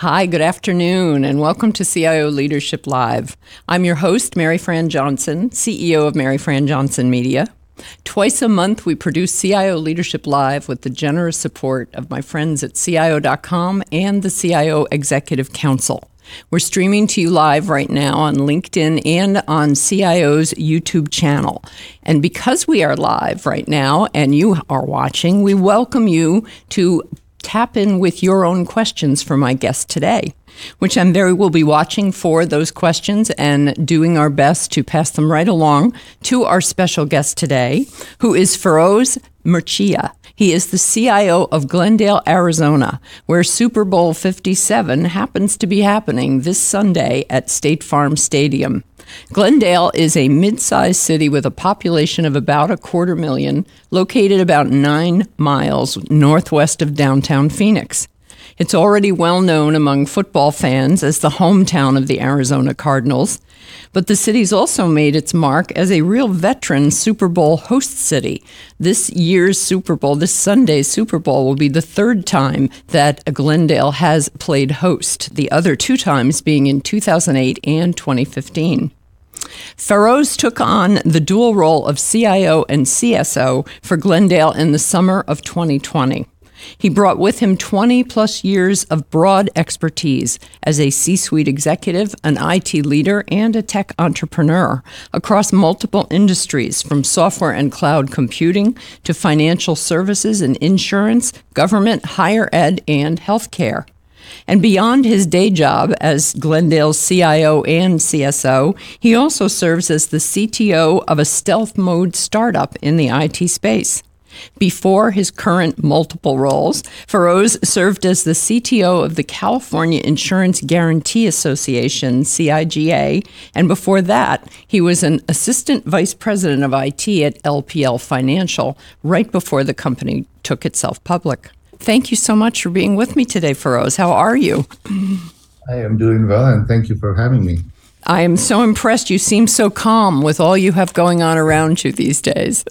Hi, good afternoon, and welcome to CIO Leadership Live. I'm your host, Maryfran Johnson, CEO of Maryfran Johnson Media. Twice a month, we produce CIO Leadership Live with the generous support of my friends at CIO.com and the CIO Executive Council. We're streaming to you live right now on LinkedIn and on CIO's YouTube channel. And because we are live right now and you are watching, we welcome you to tap in with your own questions for my guest today, which I'm very will be watching for those questions and doing our best to pass them right along to our special guest today, who is Feroz Merchhiya. He is the CIO of Glendale, Arizona, where Super Bowl 57 happens to be happening this Sunday at State Farm Stadium. Glendale is a mid sized city with a population of about a quarter million, located about nine miles northwest of downtown Phoenix. It's already well known among football fans as the hometown of the Arizona Cardinals, but the city's also made its mark as a real veteran Super Bowl host city. This year's Super Bowl, this Sunday's Super Bowl, will be the third time that Glendale has played host, the other two times being in 2008 and 2015. Feroz took on the dual role of CIO and CSO for Glendale in the summer of 2020. He brought with him 20 plus years of broad expertise as a C suite executive, an IT leader, and a tech entrepreneur across multiple industries from software and cloud computing to financial services and insurance, government, higher ed, and healthcare. And beyond his day job as Glendale's CIO and CSO, he also serves as the CTO of a stealth mode startup in the IT space. Before his current multiple roles, Feroz served as the CTO of the California Insurance Guarantee Association, CIGA, and before that, he was an assistant vice president of IT at LPL Financial right before the company took itself public. Thank you so much for being with me today, Feroz. How are you? I am doing well, and thank you for having me. I am so impressed. You seem so calm with all you have going on around you these days.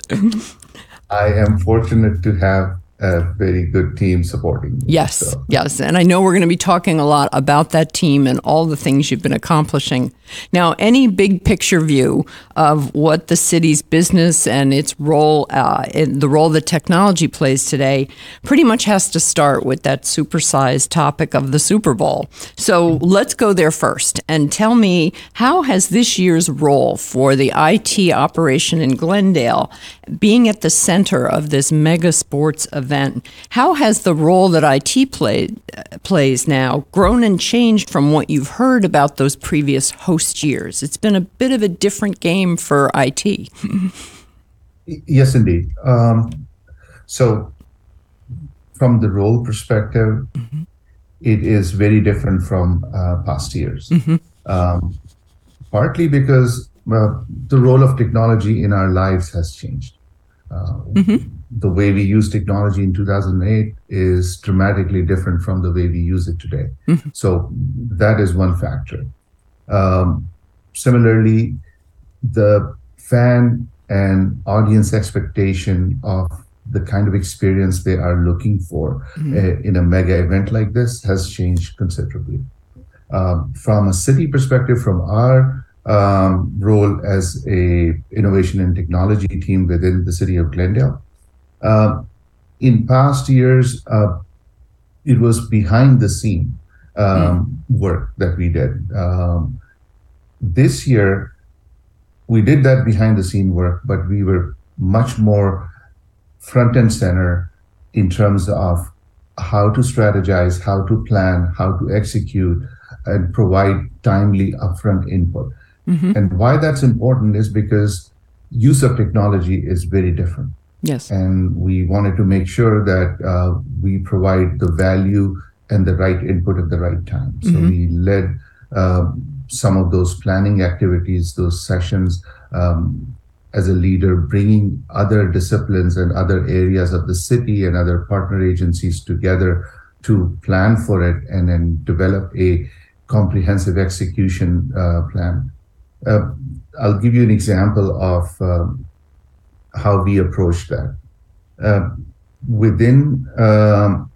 I am fortunate to have a very good team supporting me. Yes, so. yes. And I know we're going to be talking a lot about that team and all the things you've been accomplishing. Now, any big picture view of what the city's business and its role, uh, in the role that technology plays today, pretty much has to start with that supersized topic of the Super Bowl. So let's go there first and tell me how has this year's role for the IT operation in Glendale, being at the center of this mega sports event, how has the role that IT played, uh, plays now grown and changed from what you've heard about those previous hosts? Post years. It's been a bit of a different game for IT. yes, indeed. Um, so, from the role perspective, mm-hmm. it is very different from uh, past years. Mm-hmm. Um, partly because uh, the role of technology in our lives has changed. Uh, mm-hmm. The way we use technology in 2008 is dramatically different from the way we use it today. Mm-hmm. So that is one factor. Um, similarly, the fan and audience expectation of the kind of experience they are looking for mm-hmm. uh, in a mega event like this has changed considerably. Um, from a city perspective, from our um, role as a innovation and technology team within the city of Glendale, uh, in past years, uh, it was behind the scene um, mm. work that we did. Um, this year, we did that behind the scene work, but we were much more front and center in terms of how to strategize, how to plan, how to execute, and provide timely upfront input. Mm-hmm. And why that's important is because use of technology is very different. Yes. And we wanted to make sure that uh, we provide the value and the right input at the right time. So mm-hmm. we led um, some of those planning activities, those sessions, um, as a leader, bringing other disciplines and other areas of the city and other partner agencies together to plan for it and then develop a comprehensive execution uh, plan. Uh, I'll give you an example of um, how we approach that. Uh, within um,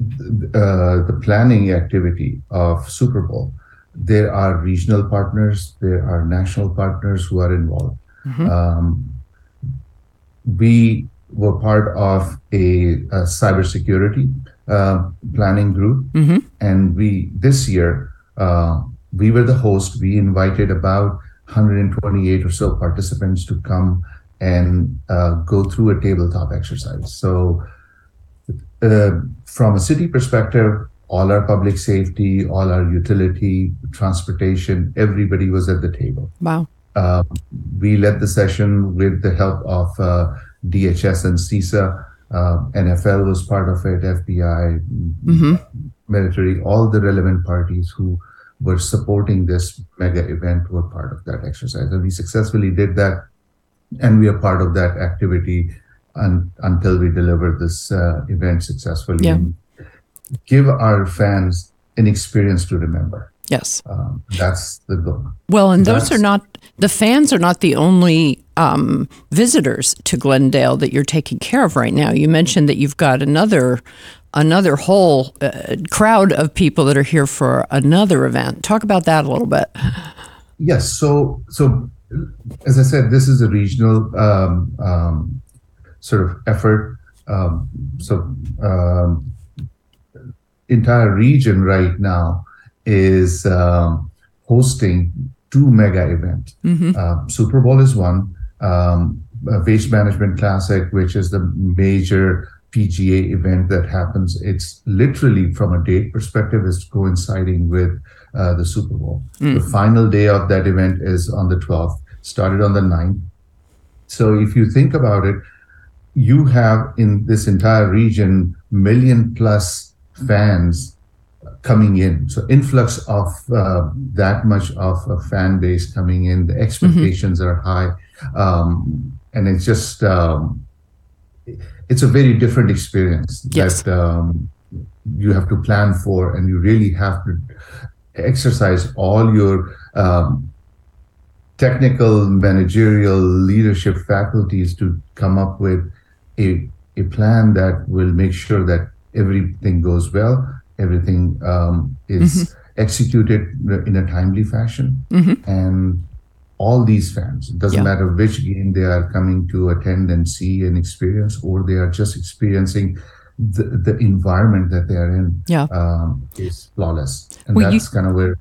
uh, the planning activity of Super Bowl, there are regional partners, there are national partners who are involved. Mm-hmm. Um, we were part of a, a cybersecurity uh, planning group, mm-hmm. and we this year uh, we were the host. We invited about 128 or so participants to come and uh, go through a tabletop exercise. So, uh, from a city perspective, all our public safety, all our utility, transportation, everybody was at the table. Wow. Uh, we led the session with the help of uh, DHS and CISA. Uh, NFL was part of it, FBI, mm-hmm. military, all the relevant parties who were supporting this mega event were part of that exercise. And we successfully did that. And we are part of that activity un- until we deliver this uh, event successfully. Yeah. give our fans an experience to remember. Yes. Um, that's the goal. Well, and those are not, the fans are not the only um, visitors to Glendale that you're taking care of right now. You mentioned that you've got another another whole uh, crowd of people that are here for another event. Talk about that a little bit. Yes. So, so as I said, this is a regional um, um, sort of effort. Um, so, um, entire region right now is um, hosting two mega events. Mm-hmm. Uh, Super Bowl is one. Um, Waste Management Classic, which is the major PGA event that happens. It's literally from a date perspective, is coinciding with uh, the Super Bowl. Mm. The final day of that event is on the 12th, started on the 9th. So if you think about it, you have in this entire region million plus fans coming in. So influx of uh, that much of a fan base coming in. The expectations mm-hmm. are high, um, and it's just um, it's a very different experience yes. that um, you have to plan for, and you really have to exercise all your um, technical, managerial, leadership faculties to come up with a a plan that will make sure that everything goes well, everything um, is mm-hmm. executed in a timely fashion, mm-hmm. and all these fans. It doesn't yeah. matter which game they are coming to attend and see and experience, or they are just experiencing the, the environment that they are in yeah. um, is flawless. And well, that's you, kind of where.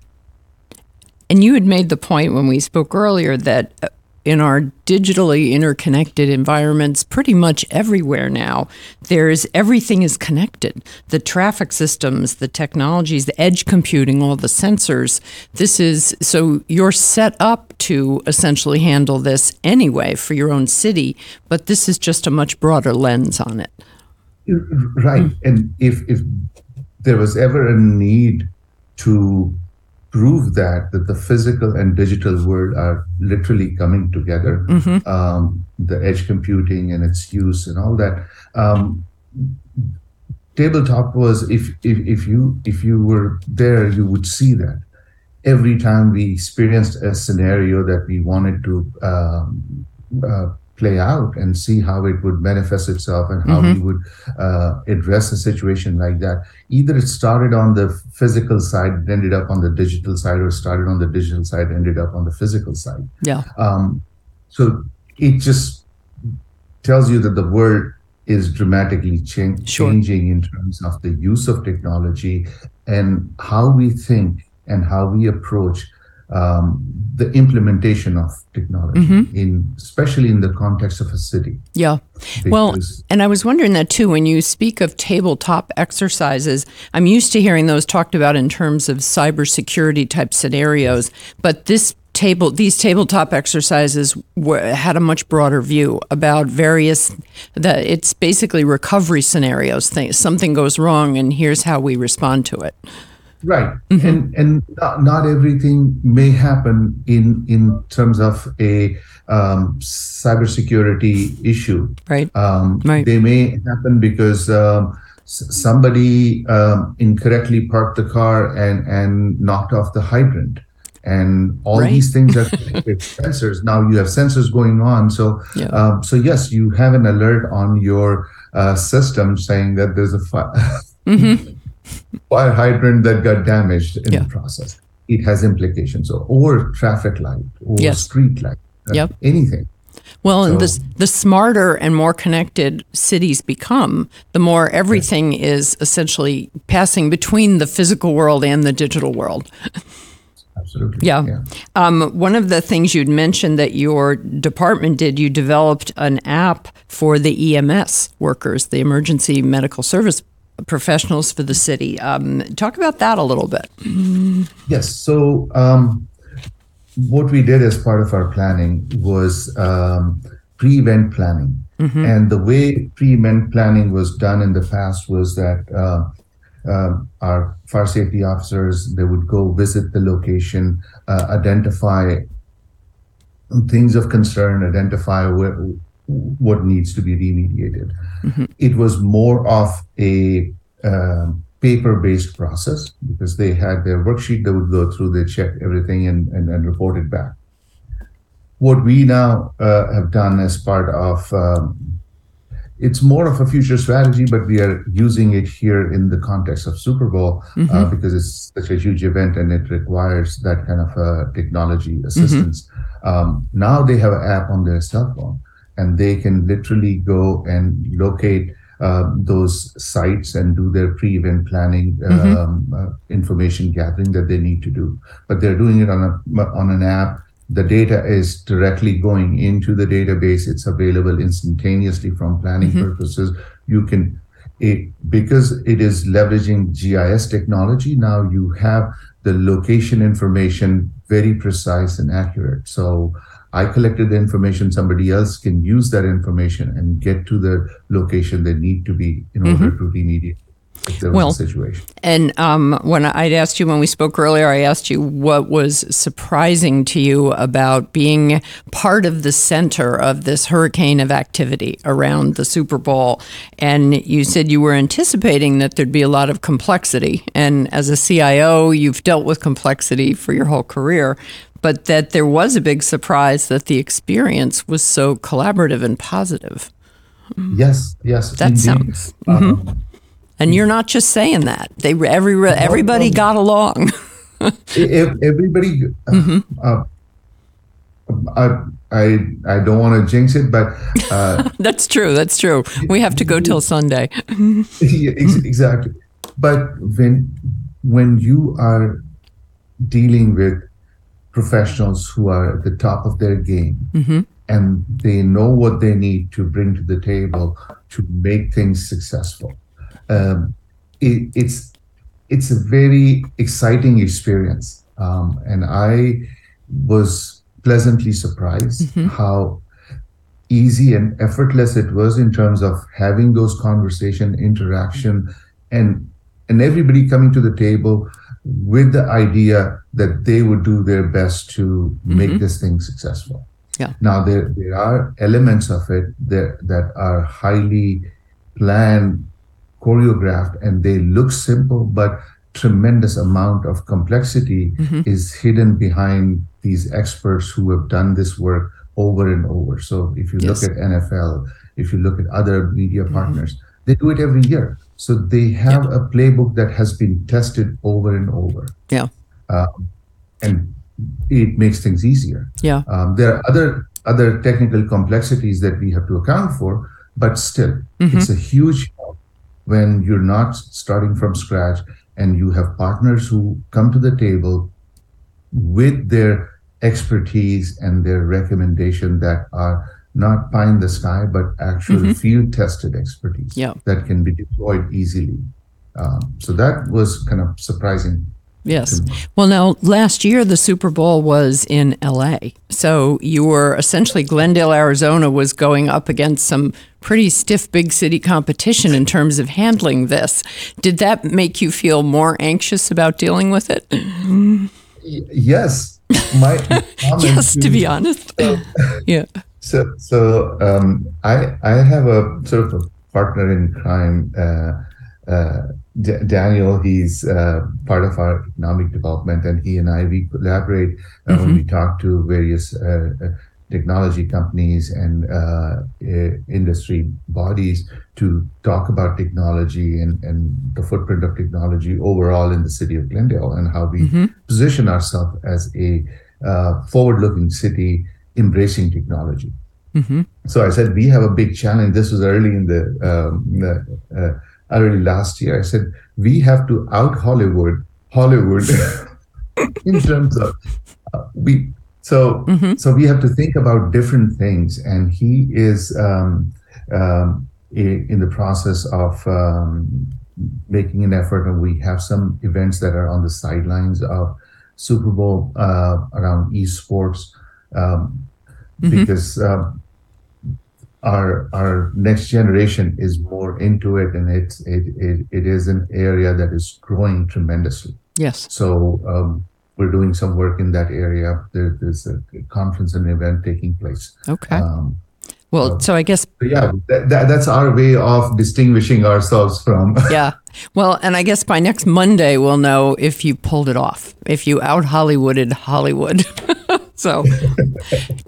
And you had made the point when we spoke earlier that uh, in our digitally interconnected environments pretty much everywhere now. There's everything is connected. The traffic systems the technologies the edge computing all the sensors. This is so you're set up to essentially handle this anyway for your own city but this is just a much broader lens on it. Right. And if if there was ever a need to prove that that the physical and digital world are literally coming together. Mm-hmm. Um, the edge computing and its use and all that. Um, tabletop was if, if if you if you were there, you would see that every time we experienced a scenario that we wanted to um, uh, play out and see how it would manifest itself and how mm-hmm. we would uh, address a situation like that. Either it started on the physical side, ended up on the digital side, or started on the digital side, ended up on the physical side. Yeah. Um, so it just tells you that the world is dramatically sure. changing in terms of the use of technology and how we think and how we approach um, the implementation of technology mm-hmm. in especially in the context of a city. Yeah. Well and i was wondering that too when you speak of tabletop exercises i'm used to hearing those talked about in terms of cybersecurity type scenarios but this table these tabletop exercises were, had a much broader view about various that it's basically recovery scenarios. Things something goes wrong and here's how we respond to it right. Mm-hmm. and and not, not, everything may happen in in terms of a um, cybersecurity issue. Right. Um, right. they may happen because um, somebody um, incorrectly parked the car and and knocked off the hydrant. And all right. these things are sensors. Now you have sensors going on. So yeah. um, so yes you have an alert on your uh, system saying that there's a fi- fire hydrant that got damaged in. Yeah. the process. It has implications, or, or traffic light, or Yes. street light, uh, Yep. anything. Well, and the, the smarter and more connected cities become, the more everything is essentially passing between the physical world and the digital world. Absolutely. Yeah. Um, one of the things you'd mentioned that your department did, you developed an app for the EMS workers, the emergency medical service professionals for the city. Um, talk about that a little bit. Yes. So, um, what we did as part of our planning was um, pre event planning. And the way pre event planning was done in the past was that uh, um, our fire safety officers they would go visit the location, uh, identify things of concern, identify where, what needs to be remediated. It was more of a um, paper-based process because they had their worksheet they would go through, they check everything and, and, and report it back. What we now uh, have done as part of um, it's more of a future strategy, but we are using it here in the context of Super Bowl uh, because it's such a huge event and it requires that kind of uh, technology assistance. Um, now they have an app on their cell phone and they can literally go and locate um, those sites and do their pre-event planning, um, uh, information gathering that they need to do. But they're doing it on a on an app. The data is directly going into the database. It's available instantaneously from planning purposes. You can it because it is leveraging GIS technology. Now you have the location information very precise and accurate. So I collected the information, somebody else can use that information and get to the location they need to be in order to remediate Well, situation. And um, when I'd asked you when we spoke earlier, I asked you what was surprising to you about being part of the center of this hurricane of activity around the Super Bowl. And you said you were anticipating that there'd be a lot of complexity. And as a CIO, you've dealt with complexity for your whole career. But that there was a big surprise that the experience was so collaborative and positive. Yes, yes. That indeed. sounds. Um, And you're not just saying that. They every everybody got along. everybody uh, uh, I, I I don't want to jinx it, but uh, That's true. That's true. We have to go till Sunday. yeah, ex- exactly. But when when you are dealing with professionals who are at the top of their game. And they know what they need to bring to the table to make things successful, um, it, it's it's a very exciting experience, um, and I was pleasantly surprised how easy and effortless it was in terms of having those conversation interaction and and everybody coming to the table with the idea that they would do their best to make mm-hmm. this thing successful. Yeah. now there there are elements of it that that are highly planned choreographed and they look simple but tremendous amount of complexity mm-hmm. is hidden behind these experts who have done this work over and over. So if you Yes. look at nfl if you look at other media mm-hmm. partners they do it every year so they have a playbook that has been tested over and over Yeah. um, and it makes things easier Yeah. um, there are other other technical complexities that we have to account for, but still, it's a huge help when you're not starting from scratch and you have partners who come to the table with their expertise and their recommendation that are not pie in the sky, but actual field tested expertise Yeah. that can be deployed easily. Um, so that was kind of surprising. Yes. Well, now last year the Super Bowl was in LA. So you were essentially Glendale, Arizona was going up against some pretty stiff big city competition in terms of handling this. Did that make you feel more anxious about dealing with it? Yes, my yes, to be honest. yeah. So, so um, I I have a sort of a partner in crime, uh, uh, D- Daniel. He's uh, part of our economic development, and he and I we collaborate uh, when we talk to various uh, uh, technology companies and industry bodies to talk about technology and, and the footprint of technology overall in the city of Glendale and how we mm-hmm. position ourselves as a uh, forward looking city embracing technology. Mm-hmm. So I said, we have a big challenge. This was early in the, um, the uh, early last year. I said, we have to out Hollywood, Hollywood in terms of uh, we. So, mm-hmm. so we have to think about different things. And he is um, um, in the process of um, making an effort, and we have some events that are on the sidelines of Super Bowl uh, around esports um, mm-hmm. because um, our our next generation is more into it, and it's it, it, it is an area that is growing tremendously. Yes. So um, we're doing some work in that area. There, there's a conference and event taking place. Okay. Um, well, so I guess. Yeah, that, that, that's our way of distinguishing ourselves from. yeah. Well, and I guess by next Monday, we'll know if you pulled it off, if you out Hollywooded Hollywood. So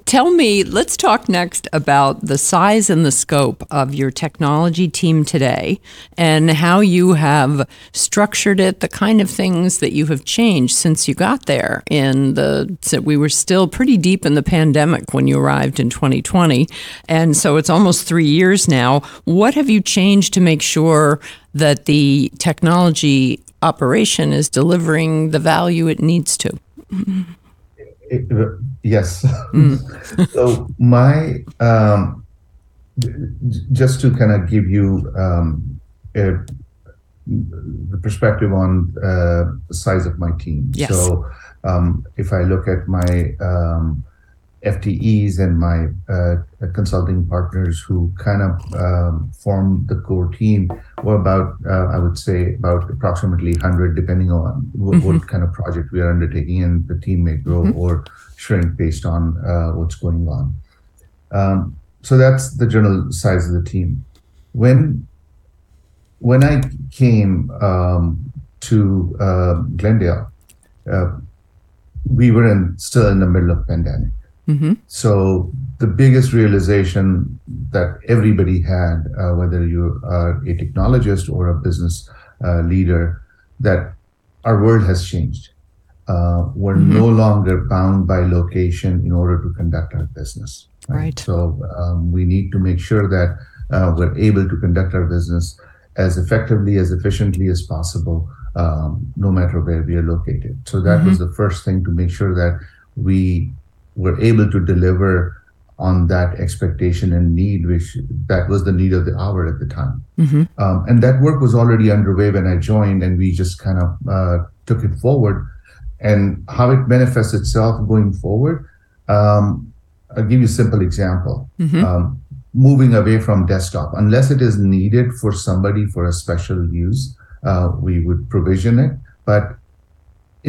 tell me, let's talk next about the size and the scope of your technology team today and how you have structured it, the kind of things that you have changed since you got there in the so we were still pretty deep in the pandemic when you arrived in 2020. And so it's almost 3 years now. What have you changed to make sure that the technology operation is delivering the value it needs to? Mm-hmm. Yes. Mm. so my um, just to kind of give you um, a, the perspective on uh, the size of my team. Yes. So um, if I look at my um, FTEs and my uh, consulting partners who kind of um, form the core team were about, uh, I would say, about approximately 100, depending on w- mm-hmm. what kind of project we are undertaking, and the team may grow mm-hmm. or shrink based on uh, what's going on. Um, so that's the general size of the team. When when I came um, to uh, Glendale, uh, we were in, still in the middle of pandemic Mm-hmm. So the biggest realization that everybody had, uh, whether you are a technologist or a business uh, leader, that our world has changed. Uh, we're mm-hmm. no longer bound by location in order to conduct our business. Right. right. So um, we need to make sure that uh, we're able to conduct our business as effectively, as efficiently as possible, um, no matter where we are located. So that mm-hmm. was the first thing to make sure that we were able to deliver on that expectation and need, which that was the need of the hour at the time. Mm-hmm. Um, and that work was already underway when I joined, and we just kind of uh, took it forward. And how it manifests itself going forward, um, I'll give you a simple example. Mm-hmm. Um, moving away from desktop, unless it is needed for somebody for a special use, uh, we would provision it. But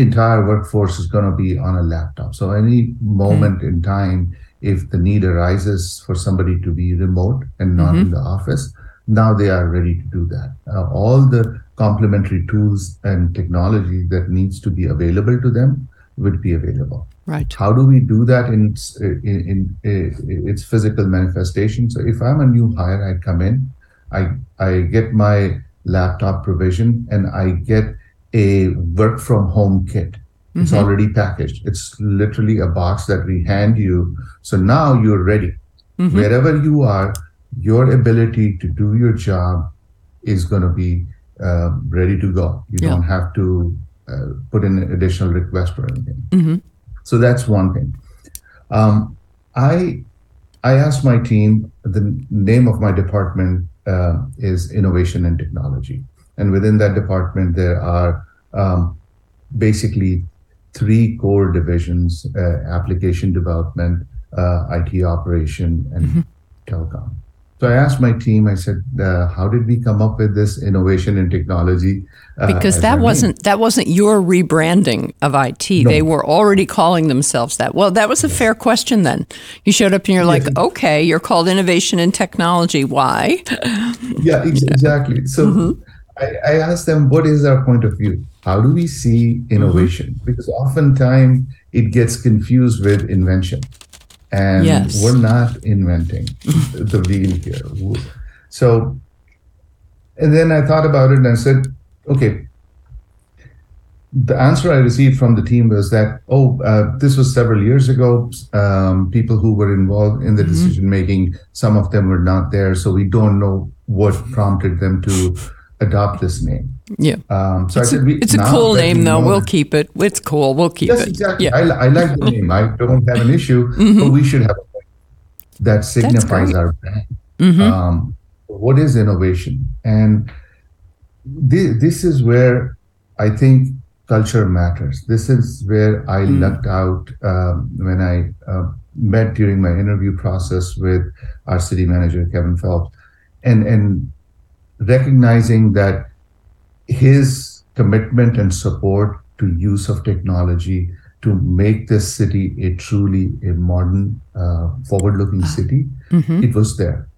entire workforce is going to be on a laptop. So any moment mm-hmm. in time, if the need arises for somebody to be remote and not mm-hmm. in the office, now they are ready to do that. Uh, all the complementary tools and technology that needs to be available to them would be available. Right. How do we do that in, in, in, in its physical manifestation? So if I'm a new hire, I come in, I I get my laptop provision, and I get a work from home kit. It's mm-hmm. already packaged. It's literally a box that we hand you. So now you're ready. Mm-hmm. Wherever you are, your ability to do your job is going to be uh, ready to go. You yeah. don't have to uh, put in an additional request for anything. Mm-hmm. So that's one thing. Um, I I asked my team. The name of my department uh, is innovation and technology. And within that department, there are um, basically three core divisions uh, application development, uh, IT operation, and mm-hmm. telecom. So I asked my team, I said, uh, how did we come up with this innovation and technology? Uh, because that wasn't name? that wasn't your rebranding of IT. No. They were already calling themselves that. Well, that was a fair question then. You showed up and you're like, okay, you're called innovation and technology. Why? yeah, ex- exactly. So mm-hmm. I, I asked them, what is our point of view? How do we see innovation? Mm-hmm. Because oftentimes it gets confused with invention. And yes. we're not inventing the wheel here. So and then I thought about it and I said, okay, the answer I received from the team was that, oh, uh, this was several years ago. Um, people who were involved in the mm-hmm. decision making, some of them were not there. So we don't know what prompted them to adopt this name. Yeah. Um, so it's I said, a, it's a cool name, though. We'll keep it. It's cool. We'll keep yes, it. exactly. Yeah. I, I like the name. I don't have an issue, mm-hmm. but we should have a name that signifies our brand. Mm-hmm. Um, what is innovation? And th- this is where I think culture matters. This is where I mm. lucked out um, when I uh, met during my interview process with our city manager Kevin Phelps, and and recognizing that his commitment and support to use of technology to make this city a truly a modern, uh, forward-looking ah. city, mm-hmm. it was there.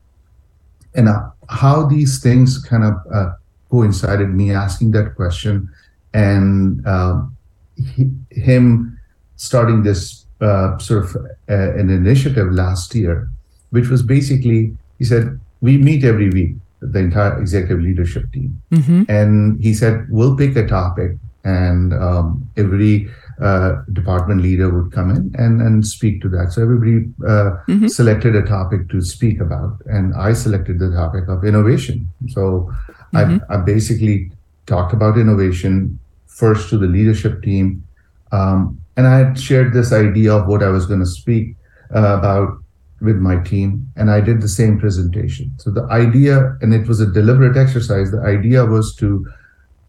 And uh, how these things kind of uh, coincided me asking that question and um, he, him starting this uh, sort of uh, an initiative last year, which was basically he said we meet every week the entire executive leadership team, mm-hmm. and he said we'll pick a topic and um, every uh, department leader would come in and, and speak to that. So everybody uh, mm-hmm. selected a topic to speak about, and I selected the topic of innovation. So mm-hmm. I, I basically talked about innovation first to the leadership team. Um, and I had shared this idea of what I was going to speak uh, about with my team, and I did the same presentation. So the idea, and it was a deliberate exercise, the idea was to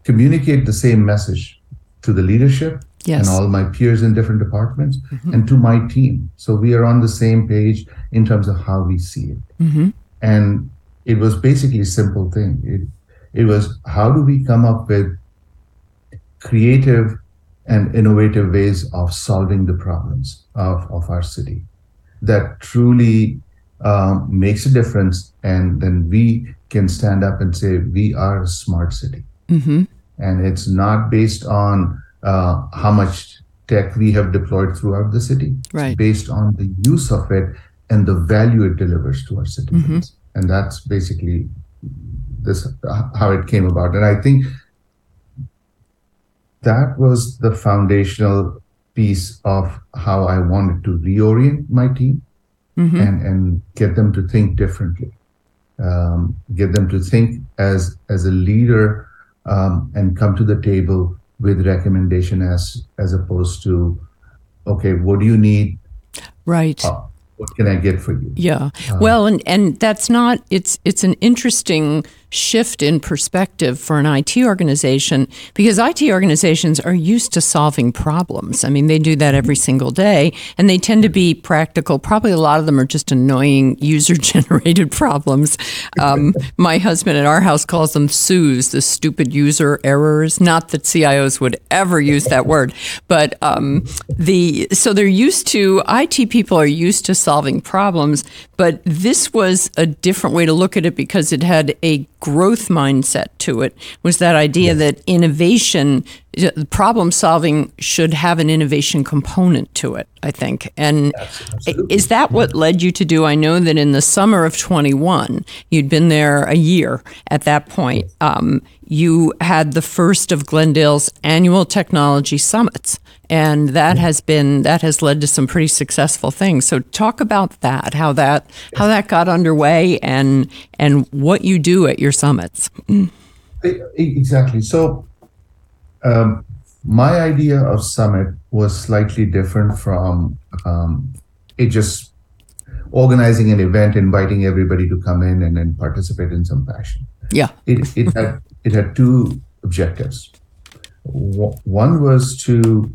communicate the same message to the leadership yes. and all my peers in different departments mm-hmm. and to my team. So we are on the same page in terms of how we see it. Mm-hmm. And it was basically a simple thing. It, it was how do we come up with creative and innovative ways of solving the problems of, of our city that truly um, makes a difference. And then we can stand up and say, we are a smart city. Mm-hmm. And it's not based on uh, how much tech we have deployed throughout the city. Right. It's based on the use of it and the value it delivers to our citizens. Mm-hmm. And that's basically this how it came about. And I think that was the foundational piece of how I wanted to reorient my team mm-hmm. and, and get them to think differently, um, get them to think as as a leader um, and come to the table with recommendation as as opposed to, okay, what do you need? Right. Uh, what can I get for you? Yeah. Uh, well, and and that's not. It's it's an interesting shift in perspective for an IT organization because IT organizations are used to solving problems. I mean, they do that every single day and they tend to be practical. Probably a lot of them are just annoying user generated problems. Um, my husband at our house calls them SUS, the stupid user errors. Not that CIOs would ever use that word, but um, the so they're used to IT people are used to solving problems, but this was a different way to look at it because it had a growth mindset to it was that idea yes. that innovation problem solving should have an innovation component to it i think and Absolutely. is that what led you to do i know that in the summer of 21 you'd been there a year at that point um, you had the first of glendale's annual technology summits and that has been that has led to some pretty successful things. So talk about that, how that how that got underway, and and what you do at your summits. Exactly. So um, my idea of summit was slightly different from um, it just organizing an event, inviting everybody to come in and then participate in some fashion. Yeah. It, it had it had two objectives. One was to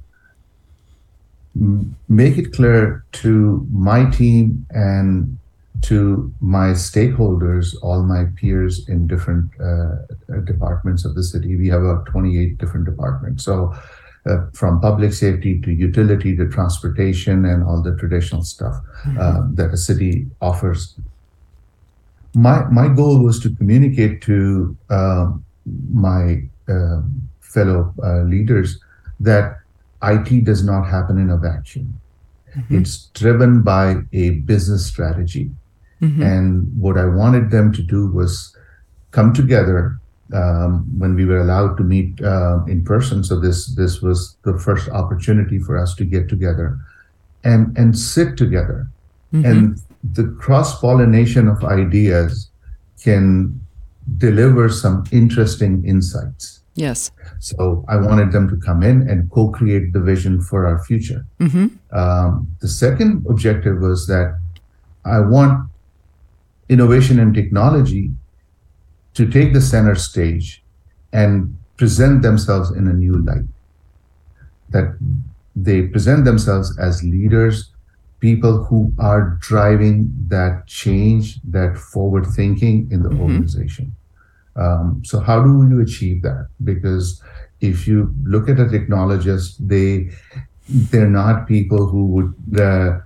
make it clear to my team and to my stakeholders, all my peers in different uh, departments of the city. We have about 28 different departments. So, uh, from public safety to utility to transportation and all the traditional stuff mm-hmm. uh, that a city offers. My, my goal was to communicate to um, my um, fellow uh, leaders that IT does not happen in a vacuum. Mm-hmm. It's driven by a business strategy. Mm-hmm. And what I wanted them to do was come together um, when we were allowed to meet uh, in person. So this this was the first opportunity for us to get together and and sit together, mm-hmm. and the cross pollination of ideas can deliver some interesting insights. Yes. So I wanted them to come in and co-create the vision for our future. Mm-hmm. Um, the second objective was that I want innovation and technology to take the center stage and present themselves in a new light. That they present themselves as leaders, people who are driving that change, that forward thinking in the mm-hmm. organization. Um, so how do you achieve that? Because if you look at a technologist, they they're not people who would uh,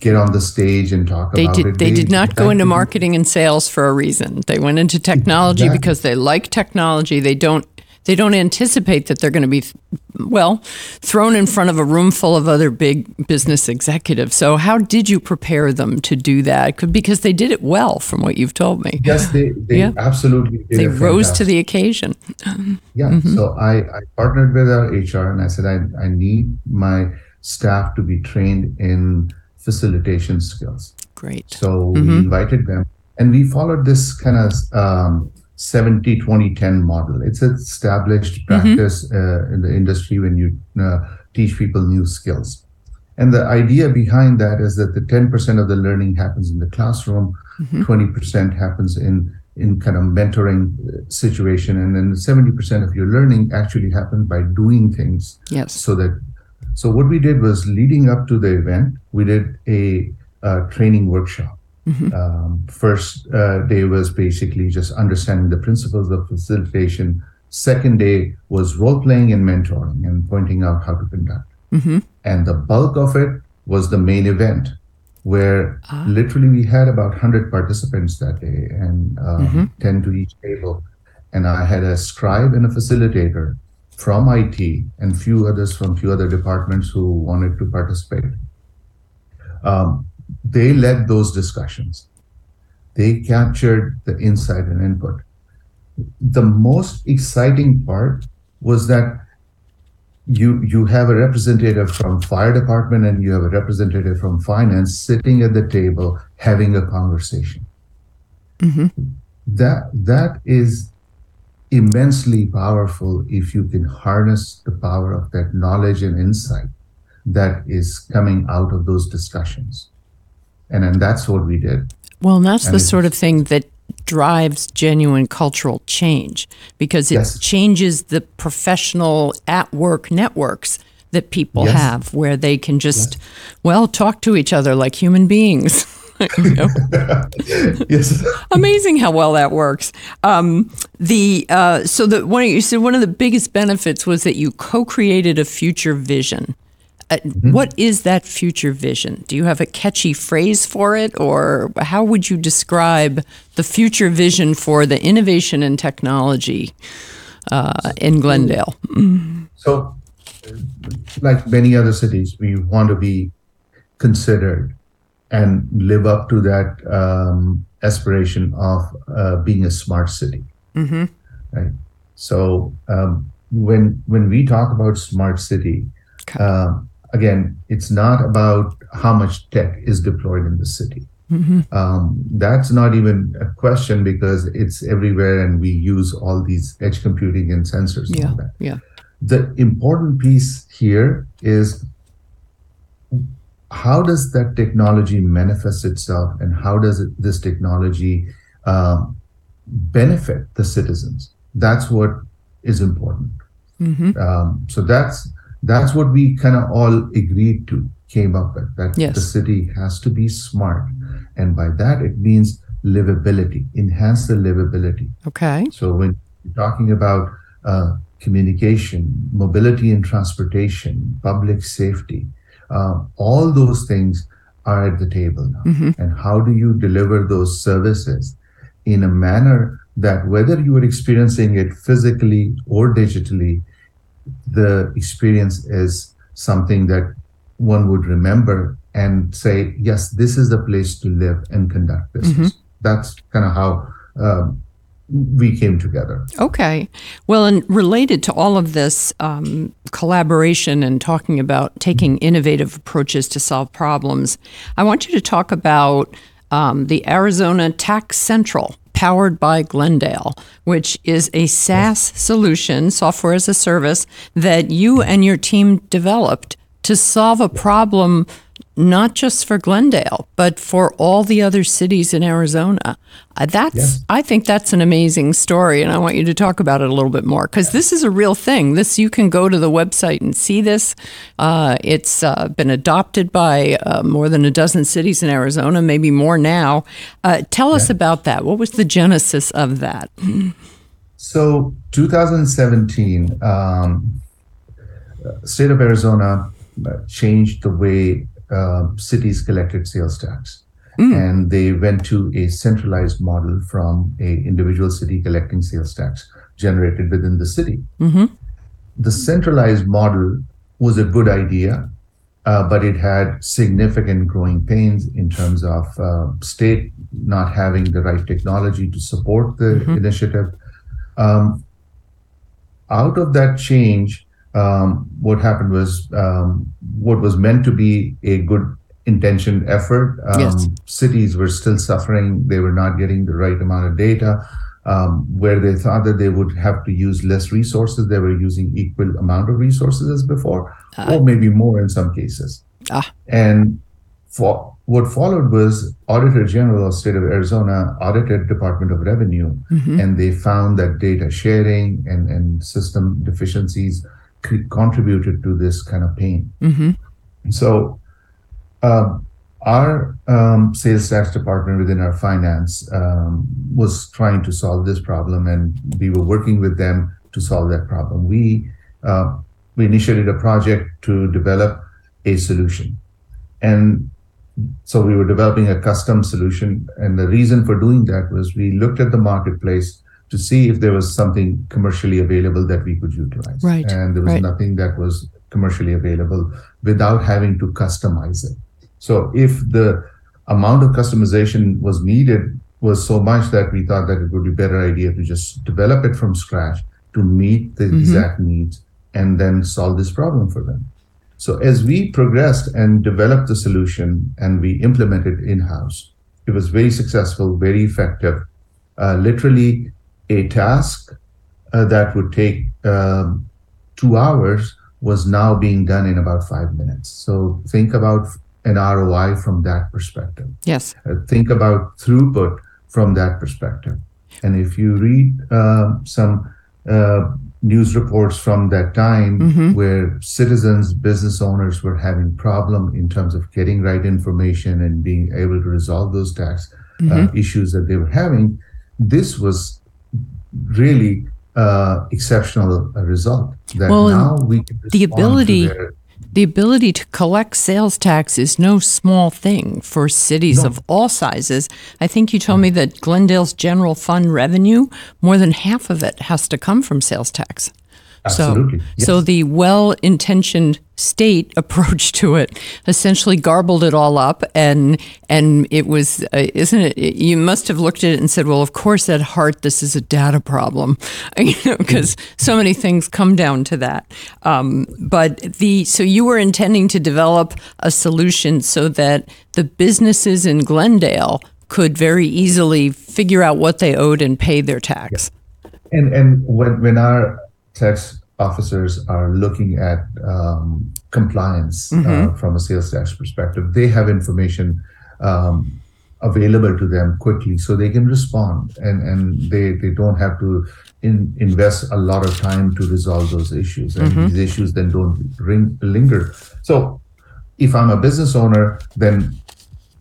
get on the stage and talk they about did, it. They, they did not go into marketing and sales for a reason. They went into technology exactly. because they like technology. They don't they don't anticipate that they're going to be well thrown in front of a room full of other big business executives so how did you prepare them to do that because they did it well from what you've told me yes they, they yeah. absolutely they rose to the occasion yeah mm-hmm. so I, I partnered with our hr and i said I, I need my staff to be trained in facilitation skills great so mm-hmm. we invited them and we followed this kind of um, 70 20 10 model it's an established mm-hmm. practice mm-hmm. uh, in the industry when you uh, teach people new skills and the idea behind that is that the 10% of the learning happens in the classroom mm-hmm. 20% happens in in kind of mentoring uh, situation and then 70% of your learning actually happens by doing things yes so that so what we did was leading up to the event we did a, a training workshop Mm-hmm. Um, first uh, day was basically just understanding the principles of facilitation. Second day was role playing and mentoring and pointing out how to conduct. Mm-hmm. And the bulk of it was the main event, where ah. literally we had about 100 participants that day and um, mm-hmm. 10 to each table. And I had a scribe and a facilitator from IT and few others from few other departments who wanted to participate. Um, they led those discussions. They captured the insight and input. The most exciting part was that you you have a representative from fire department and you have a representative from finance sitting at the table having a conversation. Mm-hmm. That that is immensely powerful if you can harness the power of that knowledge and insight that is coming out of those discussions and then that's what we did. Well, and that's and the sort of thing that drives genuine cultural change because it yes. changes the professional at work networks that people yes. have where they can just yes. well talk to each other like human beings yes amazing how well that works um, the uh, so the one you said one of the biggest benefits was that you co-created a future vision uh, mm-hmm. What is that future vision? Do you have a catchy phrase for it, or how would you describe the future vision for the innovation and technology uh, in Glendale? So, like many other cities, we want to be considered and live up to that um, aspiration of uh, being a smart city. Mm-hmm. Right. So um, when when we talk about smart city, okay. Um, again, it's not about how much tech is deployed in the city. Mm-hmm. Um, that's not even a question because it's everywhere and we use all these edge computing and sensors. Yeah, and that. yeah. The important piece here is how does that technology manifest itself and how does it, this technology um, benefit the citizens? That's what is important. Mm-hmm. Um, so that's that's what we kind of all agreed to, came up with that yes. the city has to be smart. And by that, it means livability, enhance the livability. Okay. So when you're talking about uh, communication, mobility and transportation, public safety, uh, all those things are at the table now. Mm-hmm. And how do you deliver those services in a manner that whether you are experiencing it physically or digitally, the experience is something that one would remember and say, yes, this is the place to live and conduct business. Mm-hmm. That's kind of how um, we came together. Okay. Well, and related to all of this um, collaboration and talking about taking innovative approaches to solve problems, I want you to talk about um, the Arizona Tax Central powered by Glendale, which is a SaaS solution, software as a service, that you and your team developed to solve a problem not just for Glendale, but for all the other cities in Arizona. Uh, that's yes. I think that's an amazing story, and I want you to talk about it a little bit more because this is a real thing. This you can go to the website and see this. Uh, it's uh, been adopted by uh, more than a dozen cities in Arizona, maybe more now. Uh, tell us about that. What was the genesis of that? So, 2017, um, state of Arizona changed the way cities collected sales tax. Mm. And they went to a centralized model from a individual city collecting sales tax generated within the city. Mm-hmm. The centralized model was a good idea, uh, but it had significant growing pains in terms of uh, state not having the right technology to support the mm-hmm. initiative. Um, out of that change, um, what happened was um, what was meant to be a good intentioned effort. Um, yes. Cities were still suffering; they were not getting the right amount of data. Um, where they thought that they would have to use less resources, they were using equal amount of resources as before, uh, or maybe more in some cases. Ah. And for what followed was Auditor General of State of Arizona audited Department of Revenue, mm-hmm. and they found that data sharing and, and system deficiencies contributed to this kind of pain. Mm-hmm. So, um, our um, sales tax department within our finance um, was trying to solve this problem, and we were working with them to solve that problem. We uh, we initiated a project to develop a solution, and so we were developing a custom solution. And the reason for doing that was we looked at the marketplace to see if there was something commercially available that we could utilize. Right. And there was right. nothing that was commercially available without having to customize it. So if the amount of customization was needed was so much that we thought that it would be a better idea to just develop it from scratch to meet the mm-hmm. exact needs and then solve this problem for them. So as we progressed and developed the solution and we implemented in-house, it was very successful, very effective. Uh, literally a task uh, that would take um, two hours was now being done in about five minutes. So think about an ROI from that perspective. Yes. Uh, think about throughput from that perspective. And if you read uh, some uh, news reports from that time mm-hmm. where citizens, business owners were having problem in terms of getting right information and being able to resolve those tax uh, mm-hmm. issues that they were having, this was really uh, exceptional result. That well, now we can the ability. the ability to collect sales tax is no small thing for cities no. of all sizes. I think you told me that Glendale's general fund revenue, more than half of it has to come from sales tax. Absolutely. So, yes. so the well-intentioned state approach to it essentially garbled it all up, and and it was, uh, isn't it? You must have looked at it and said, well, of course, at heart, this is a data problem, you know, because so many things come down to that. Um, but the so you were intending to develop a solution so that the businesses in Glendale could very easily figure out what they owed and pay their tax. And and when when our tax officers are looking at um, compliance uh, mm-hmm. uh, from a sales tax perspective, they have information um, available to them quickly so they can respond and, and they, they don't have to in, invest a lot of time to resolve those issues. And mm-hmm. these issues then don't ring, linger. So if I'm a business owner, then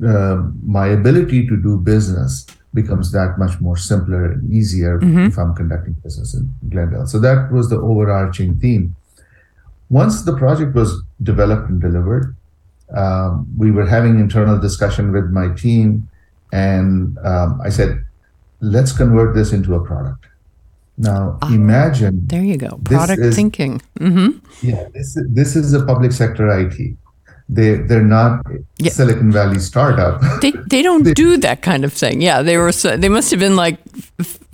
uh, my ability to do business becomes that much more simpler and easier mm-hmm. if I'm conducting business in Glendale. So that was the overarching theme. Once the project was developed and delivered, um, we were having internal discussion with my team, and um, I said, "Let's convert this into a product." Now, ah, imagine there you go, product thinking. Mm-hmm. Yeah, this this is a public sector IT they they're not yeah. Silicon Valley startup. They they don't they, do that kind of thing. Yeah, they were. They must have been like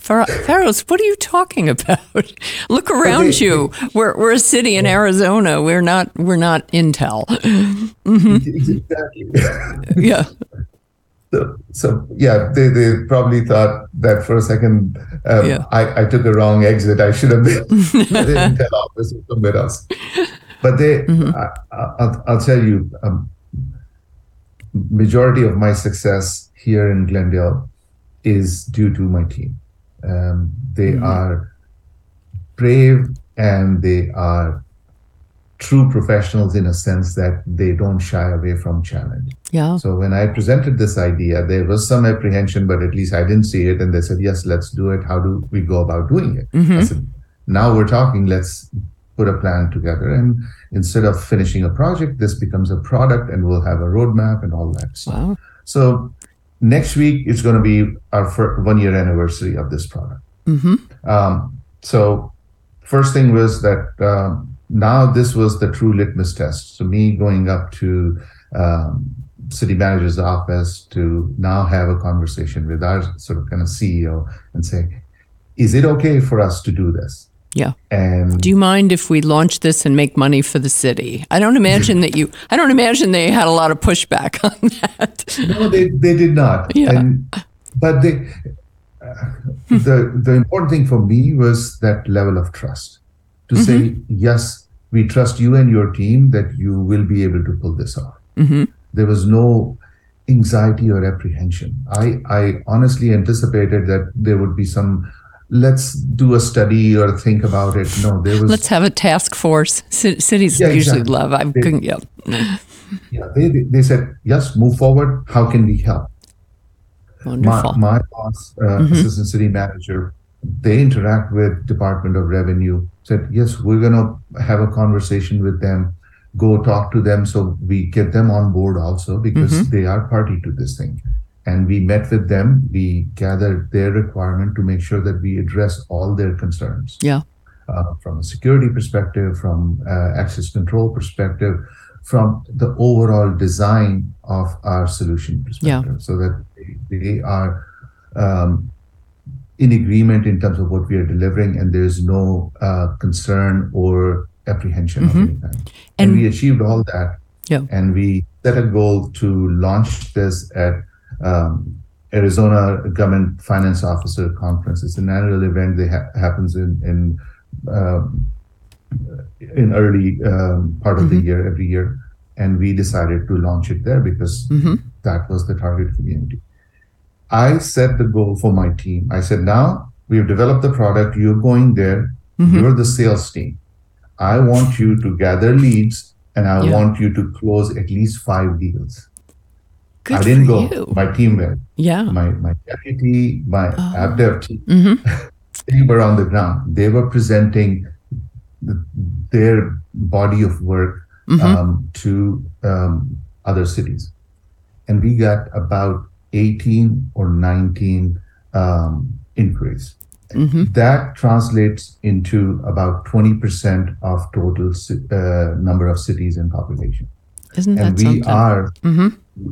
Feroz, what are you talking about? Look around they, you. We're, we're a city in Arizona. We're not we're not Intel. Mm-hmm. Exactly. yeah. So, so yeah, they, they probably thought that for a second um, yeah. I, I took a wrong exit. I should have been in Intel office or somewhere else. But they, mm-hmm. I, will I'll tell you, um, majority of my success here in Glendale is due to my team. Um, they mm-hmm. are brave and they are true professionals in a sense that they don't shy away from challenge. Yeah. So when I presented this idea, there was some apprehension, but at least I didn't see it. And they said, yes, let's do it. How do we go about doing it? Mm-hmm. I said, now we're talking, let's put a plan together. And instead of finishing a project, this becomes a product and we'll have a roadmap and all that. So, wow. so next week is going to be our one year anniversary of this product. Mm-hmm. Um, so first thing was that um, now this was the true litmus test. So me going up to um, city manager's office to now have a conversation with our sort of kind of CEO and say, is it okay for us to do this? Yeah. And do you mind if we launch this and make money for the city? I don't imagine that you. I don't imagine they had a lot of pushback on that. No, they they did not. Yeah. And, but they, uh, the the important thing for me was that level of trust to mm-hmm. say yes, we trust you and your team that you will be able to pull this off. Mm-hmm. There was no anxiety or apprehension. I I honestly anticipated that there would be some let's do a study or think about it. No, there was. Let's have a task force. C- cities yeah, usually exactly. love. I they, couldn't. Yeah. Yeah. They, they said yes. Move forward. How can we help? Wonderful. My, my boss, uh, mm-hmm. assistant city manager, they interact with Department of Revenue. Said yes, we're gonna have a conversation with them. Go talk to them so we get them on board also because mm-hmm. they are party to this thing and we met with them we gathered their requirement to make sure that we address all their concerns yeah uh, from a security perspective from uh, access control perspective from the overall design of our solution perspective yeah. so that they, they are um, in agreement in terms of what we are delivering and there's no uh, concern or apprehension mm-hmm. of any kind and, and we achieved all that yeah. and we set a goal to launch this at um, Arizona Government Finance Officer Conference. It's an annual event that ha- happens in in um, in early um, part of mm-hmm. the year every year, and we decided to launch it there because mm-hmm. that was the target community. I set the goal for my team. I said, now we've developed the product. You're going there. Mm-hmm. You're the sales team. I want you to gather leads, and I yeah. want you to close at least five deals. Good I didn't go. You. My team went. Yeah. My my deputy, my oh. app dev team, mm-hmm. they were on the ground. They were presenting the, their body of work mm-hmm. um, to um, other cities, and we got about eighteen or nineteen um, inquiries. Mm-hmm. That translates into about twenty percent of total uh, number of cities and population. Isn't and that we something? are mm-hmm.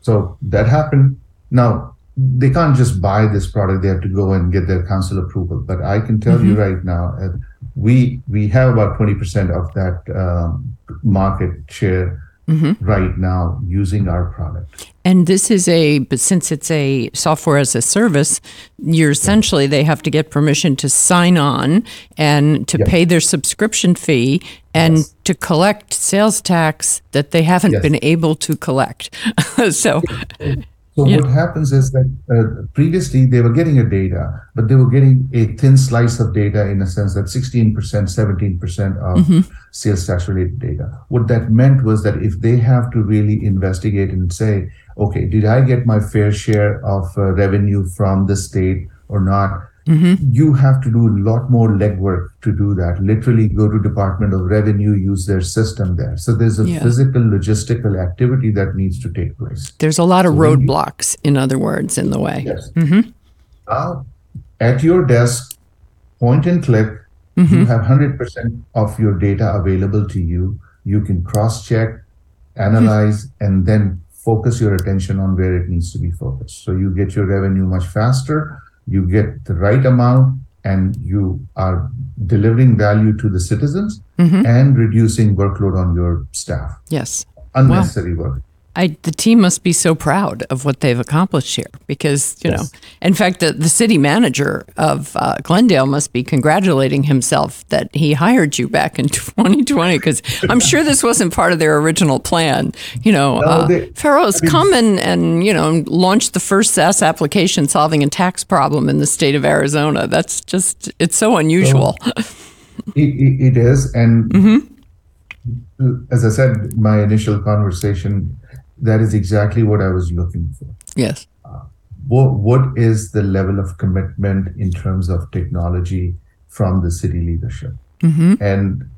So that happened. Now they can't just buy this product; they have to go and get their council approval. But I can tell mm-hmm. you right now, uh, we we have about twenty percent of that um, market share mm-hmm. right now using our product. And this is a, but since it's a software as a service, you're essentially, they have to get permission to sign on and to pay their subscription fee and yes. to collect sales tax that they haven't yes. been able to collect. so, so yeah. what happens is that uh, previously they were getting a data, but they were getting a thin slice of data in a sense that 16%, 17% of mm-hmm. sales tax related data. What that meant was that if they have to really investigate and say, okay, did I get my fair share of uh, revenue from the state or not? Mm-hmm. You have to do a lot more legwork to do that. Literally go to Department of Revenue, use their system there. So there's a yeah. physical, logistical activity that needs to take place. There's a lot of so roadblocks, in other words, in the way. Yes. Mm-hmm. Now, at your desk, point and click, mm-hmm. you have 100% of your data available to you. You can cross check, analyze, and then focus your attention on where it needs to be focused. So you get your revenue much faster you get the right amount and you are delivering value to the citizens Mm-hmm. and reducing workload on your staff Yes. unnecessary work I, the team must be so proud of what they've accomplished here because, you Yes. know, in fact, the, the city manager of uh, Glendale must be congratulating himself that he hired you back in 2020 because I'm sure this wasn't part of their original plan. You know, uh, they- Feroz come and, and, you know, launch the first SaaS application solving a tax problem in the state of Arizona. That's just, it's so unusual. it, it, it is and Mm-hmm. as i said my initial conversation that is exactly what i was looking for yes. what, what is the level of commitment in terms of technology from the city leadership and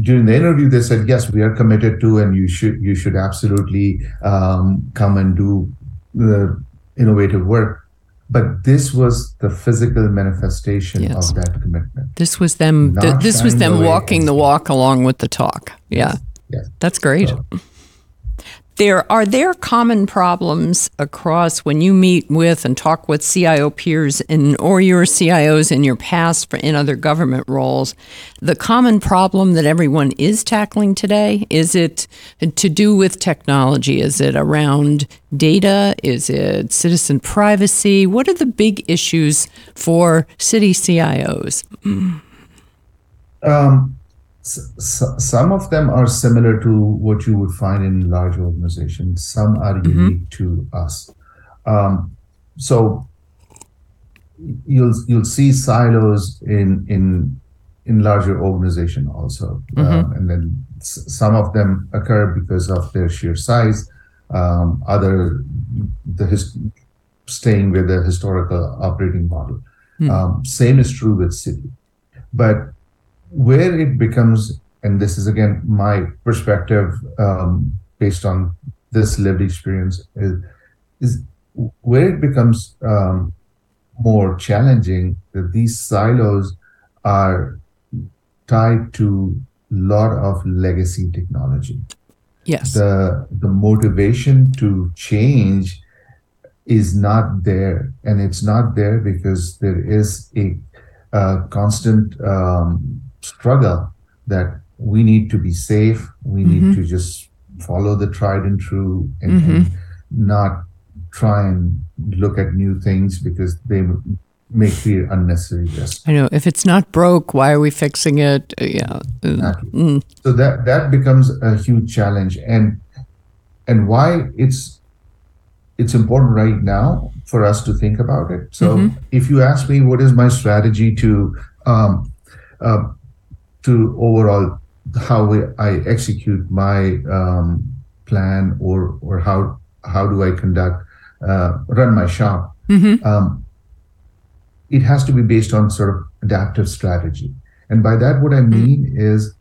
during the interview they said yes we are committed to and you should you should absolutely um, come and do the innovative work but this was the physical manifestation Yes. of that commitment This was them. Th- this was them walking the walk along with the talk. Yeah, yes that's great. There are there common problems across when you meet with and talk with CIO peers and or your CIOs in your past in other government roles. The common problem that everyone is tackling today is it to do with technology? Is it around data? Is it citizen privacy? What are the big issues for city CIOs? Um, some of them are similar to what you would find in large organizations. Some are unique to us. Um, so you'll you'll see silos in in in larger organization also, um, and then s- some of them occur because of their sheer size. Um, other the his, staying with the historical operating model. Um, same is true with city, but where it becomes, and this is again my perspective um, based on this lived experience, is, is where it becomes um, more challenging that these silos are tied to a lot of legacy technology. Yes. The the motivation to change is not there, and it's not there because there is a uh, constant um, struggle that we need to be safe. We need to just follow the tried and true, and, and not try and look at new things because they may create unnecessary risk. I know if it's not broke, why are we fixing it? Uh, Yeah. Uh, Exactly. So that that becomes a huge challenge, and and why it's it's important right now for us to think about it. So if you ask me, what is my strategy to um, uh, to overall how we, I execute my um, plan, or or how how do I conduct uh, run my shop? Um, it has to be based on sort of adaptive strategy. And by that, what I mean is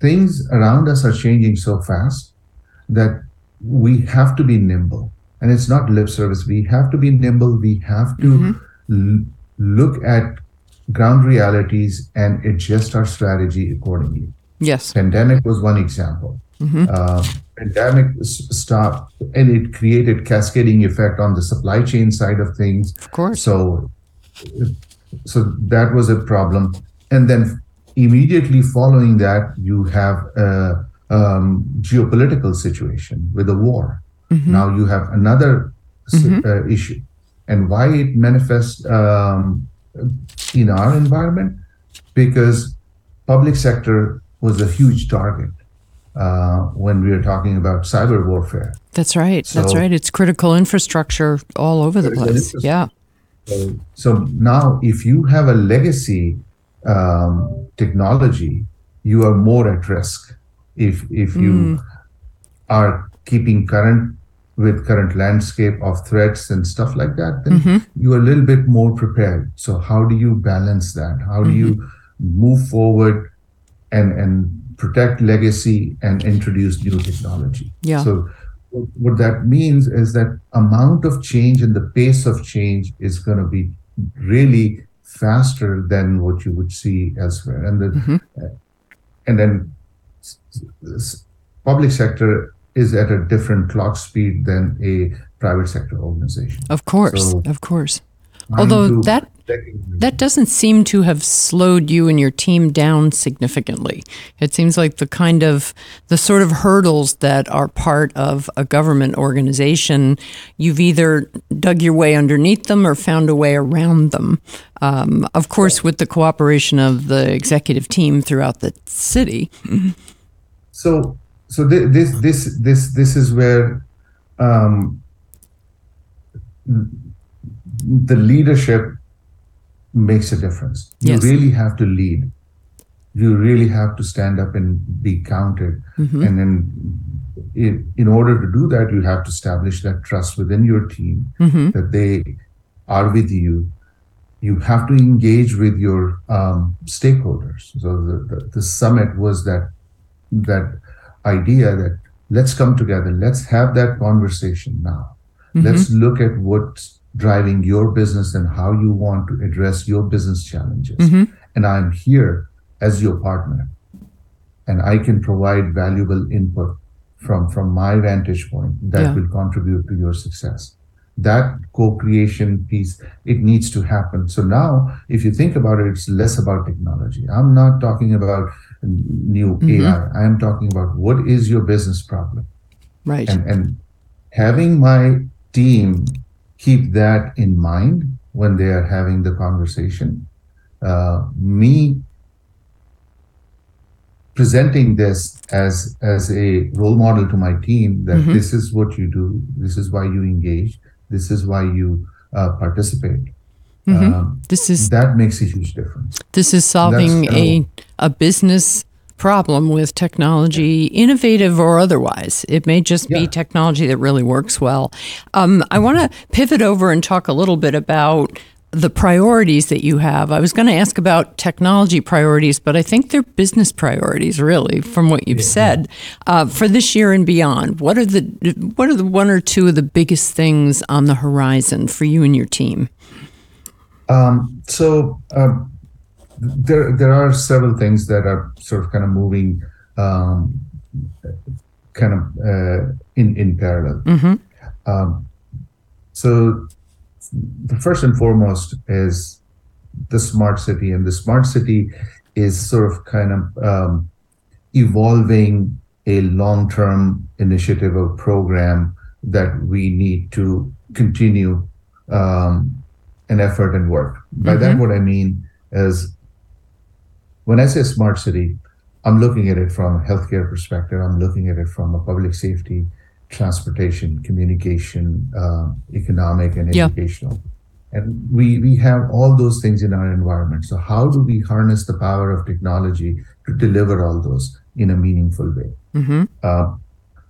things around us are changing so fast that we have to be nimble. And it's not lip service. We have to be nimble. We have to l- look at ground realities and adjust our strategy accordingly. yes. Pandemic was one example. Uh, pandemic stopped and it created cascading effect on the supply chain side of things. Of course. So, so that was a problem. And then immediately following that, you have a um, geopolitical situation with a war. Now you have another s- uh, issue, and why it manifests um, in our environment because public sector was a huge target uh, when we were talking about cyber warfare. That's right. That's right. It's critical infrastructure all over the place. Yeah. So now, if you have a legacy um, technology, you are more at risk. If if you are keeping current with current landscape of threats and stuff like that, then mm-hmm. you are a little bit more prepared. So how do you balance that? How do you mm-hmm. move forward and and protect legacy and introduce new technology? Yeah. So what that means is that amount of change and the pace of change is going to be really faster than what you would see elsewhere and then mm-hmm. and then public sector is at a different clock speed than a private sector organization. Of course, So- of course. Although that that doesn't seem to have slowed you and your team down significantly. It seems like the kind of the sort of hurdles that are part of a government organization, you've either dug your way underneath them or found a way around them. Um, of course, with the cooperation of the executive team throughout the city. so so thi- this this this this is where um, the leadership makes a difference. You really have to lead. You really have to stand up and be counted. And then, in, in order to do that, you have to establish that trust within your team that they are with you. You have to engage with your um, stakeholders. So the, the, the summit was that that idea that let's come together, let's have that conversation now. Mm-hmm. Let's look at what's driving your business and how you want to address your business challenges. Mm-hmm. And I'm here as your partner. And I can provide valuable input from, from my vantage point that Yeah. will contribute to your success. That co-creation piece, it needs to happen. So now, if you think about it, it's less about technology. I'm not talking about new AI. I am talking about what is your business problem Right. and and having my team keep that in mind when they are having the conversation uh, me presenting this as as a role model to my team that this is what you do this is why you engage this is why you uh, participate um, this is that makes a huge difference This is solving a, a business problem with technology, innovative or otherwise. It may just be technology that really works well. Um, I want to pivot over and talk a little bit about the priorities that you have. I was going to ask about technology priorities, but I think they're business priorities, really, from what you've said uh, for this year and beyond. What are the what are the one or two of the biggest things on the horizon for you and your team? Um, so um, there there are several things that are sort of kind of moving um, kind of uh, in in parallel. Um, so the first and foremost is the smart city, and the smart city is sort of kind of um, evolving a long-term initiative or program that we need to continue um, an effort and work. By that, what I mean is when I say smart city, I'm looking at it from a healthcare perspective. I'm looking at it from a public safety, transportation, communication, uh, economic, and Yeah. educational. And we we have all those things in our environment. So how do we harness the power of technology to deliver all those in a meaningful way? Uh,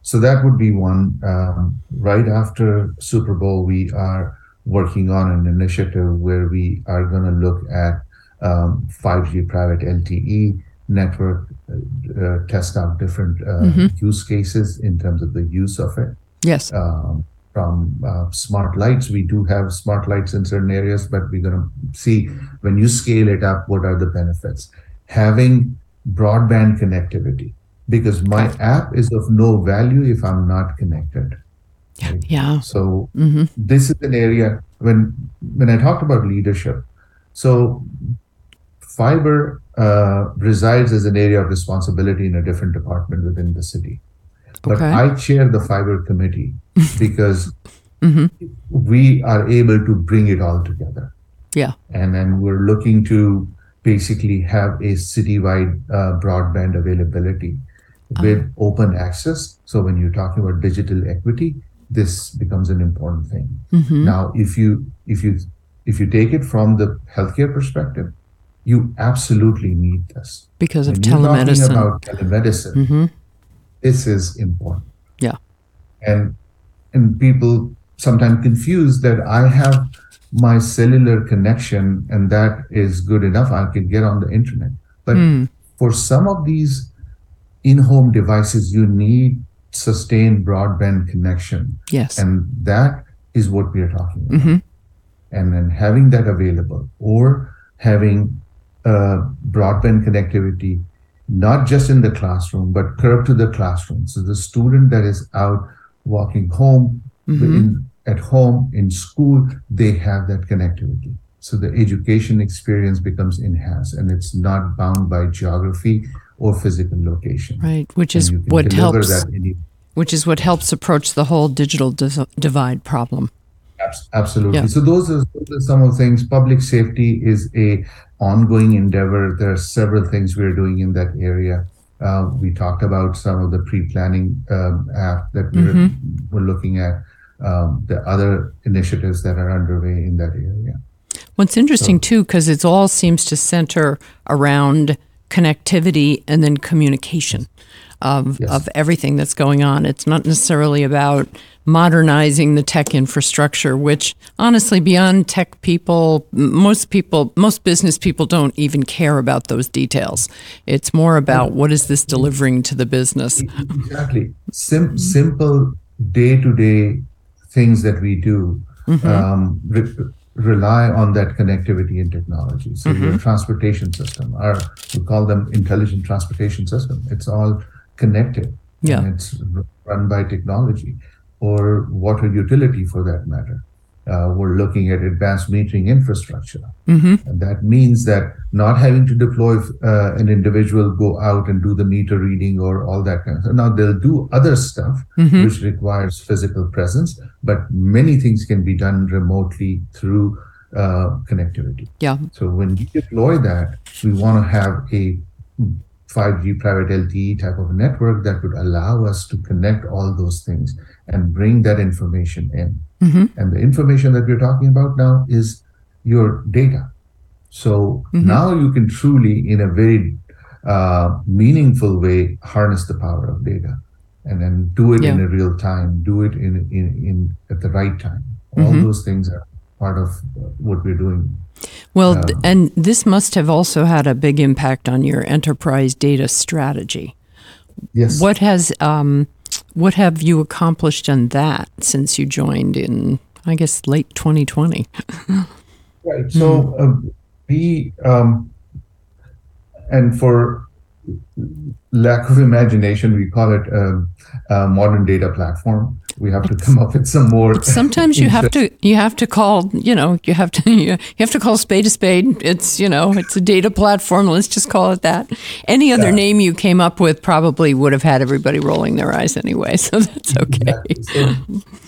so that would be one. Um, right after Super Bowl, we are working on an initiative where we are going to look at um, 5G private LTE network, uh, uh, test out different uh, use cases in terms of the use of it. Yes. Um, from uh, smart lights, we do have smart lights in certain areas, but we're going to see when you scale it up, what are the benefits? Having broadband connectivity, because my app is of no value if I'm not connected. Yeah. So this is an area when when I talked about leadership. So fiber uh, resides as an area of responsibility in a different department within the city. But Okay. I chair the fiber committee because we are able to bring it all together. Yeah. And then we're looking to basically have a citywide uh, broadband availability with open access. So when you're talking about digital equity, this becomes an important thing. Mm-hmm. Now, if you if you if you take it from the healthcare perspective, you absolutely need this. Because of When talking telemedicine. about telemedicine, mm-hmm. this is important yeah. and and people sometimes confuse that I have my cellular connection and that is good enough. I can get on the internet. But hmm. for some of these in-home devices, you need sustained broadband connection. Yes. And that is what we are talking about. And then having that available or having uh, broadband connectivity, not just in the classroom, but curb to the classroom. So the student that is out walking home in at home, in school, they have that connectivity. So the education experience becomes enhanced and it's not bound by geography or physical location. Right, which is what helps. Which is what helps approach the whole digital divide problem. Absolutely. Yeah. So those are, those are, some of the things. Public safety is a ongoing endeavor. There are several things we're doing in that area. Uh, we talked about some of the pre-planning um, app that we're, mm-hmm. we're looking at. Um, the other initiatives that are underway in that area. What's interesting so, too, because it all seems to center around connectivity and then communication of, yes. of everything that's going on. It's not necessarily about modernizing the tech infrastructure, which honestly, beyond tech people, most people, most business people don't even care about those details. It's more about what is this delivering to the business. Exactly. Sim- simple day to day things that we do. Mm-hmm. Um, rely on that connectivity and technology. So mm-hmm. your transportation system, or we call them intelligent transportation system. It's all connected. Yeah. And it's run by technology or water utility for that matter. Uh, we're looking at advanced metering infrastructure. Mm-hmm. And that means that not having to deploy uh, an individual go out and do the meter reading or all that kind of stuff. Now they'll do other stuff mm-hmm. which requires physical presence, but many things can be done remotely through uh, connectivity. Yeah. So when we deploy that, we want to have a 5G private LTE type of network that would allow us to connect all those things and bring that information in. Mm-hmm. And the information that we're talking about now is your data. So mm-hmm. now you can truly, in a very uh, meaningful way, harness the power of data and then do it yeah. in a real time, do it in, in, in at the right time. All mm-hmm. those things are part of what we're doing. Well, uh, and this must have also had a big impact on your enterprise data strategy. Yes. What has um, what have you accomplished on that since you joined in, I guess, late 2020? right. So uh, we um, and for lack of imagination, we call it a, a modern data platform we have to come up with some more sometimes you have to you have to call you know you have to you have to call spade a spade. It's you know it's a data platform. Let's just call it that. Any other yeah. name you came up with probably would have had everybody rolling their eyes anyway so that's okay. So,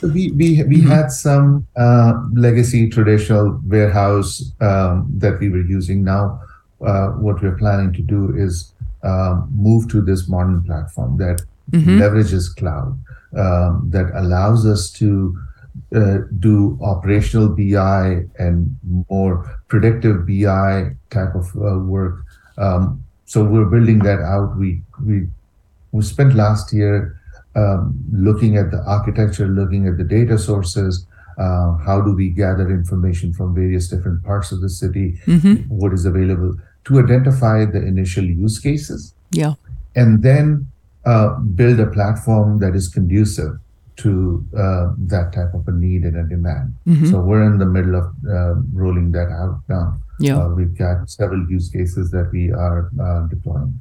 so, we we, we mm-hmm. had some uh, legacy traditional warehouse um, that we were using. Now uh, what we're planning to do is um, move to this modern platform that mm-hmm. leverages cloud that allows us to uh, do operational BI and more predictive BI type of uh, work. Um, so we're building that out. We we we spent last year um, looking at the architecture, looking at the data sources. Uh, how do we gather information from various different parts of the city? Mm-hmm. What is available to identify the initial use cases? Yeah, and then uh, build a platform that is conducive to uh, that type of a need and a demand. Mm-hmm. So we're in the middle of uh, rolling that out now. Yeah. Uh, we've got several use cases that we are uh, deploying.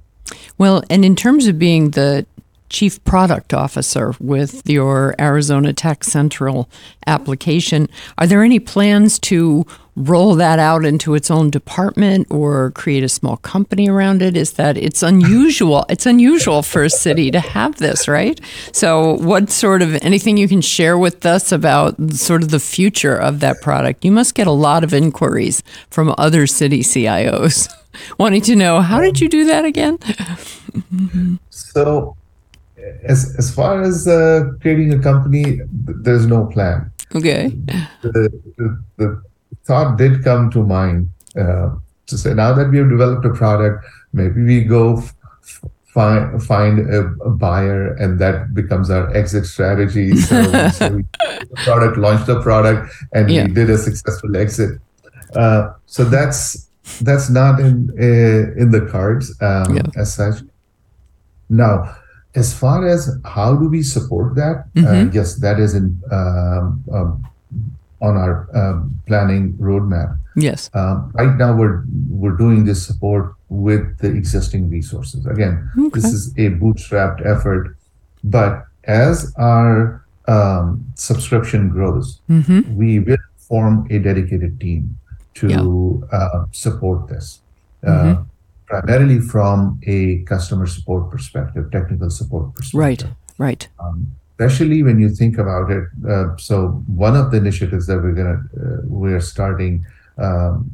Well, and in terms of being the chief product officer with your Arizona Tax Central application. Are there any plans to roll that out into its own department or create a small company around it? Is that it's unusual? It's unusual for a city to have this, right? So, what sort of anything you can share with us about sort of the future of that product? You must get a lot of inquiries from other city CIOs wanting to know how did you do that again? so as as far as uh, creating a company, there's no plan. Okay. The, the, the, thought did come to mind uh, to say now that we have developed a product, maybe we go f- find find a, a, buyer, and that becomes our exit strategy. So, so we the product, launched the product, and yeah. we did a successful exit. Uh, so that's that's not in uh, in the cards um, yeah. as such. Now as far as how do we support that, uh, mm-hmm. uh, yes, that is in um, um, on our um, planning roadmap. Yes. Um, right now, we're we're doing this support with the existing resources. Again, okay. this is a bootstrapped effort, but as our um, subscription grows, we will form a dedicated team to uh, support this. Uh, primarily from a customer support perspective, technical support perspective. Right, right. Um, especially when you think about it. Uh, so one of the initiatives that we're gonna uh, we're starting um,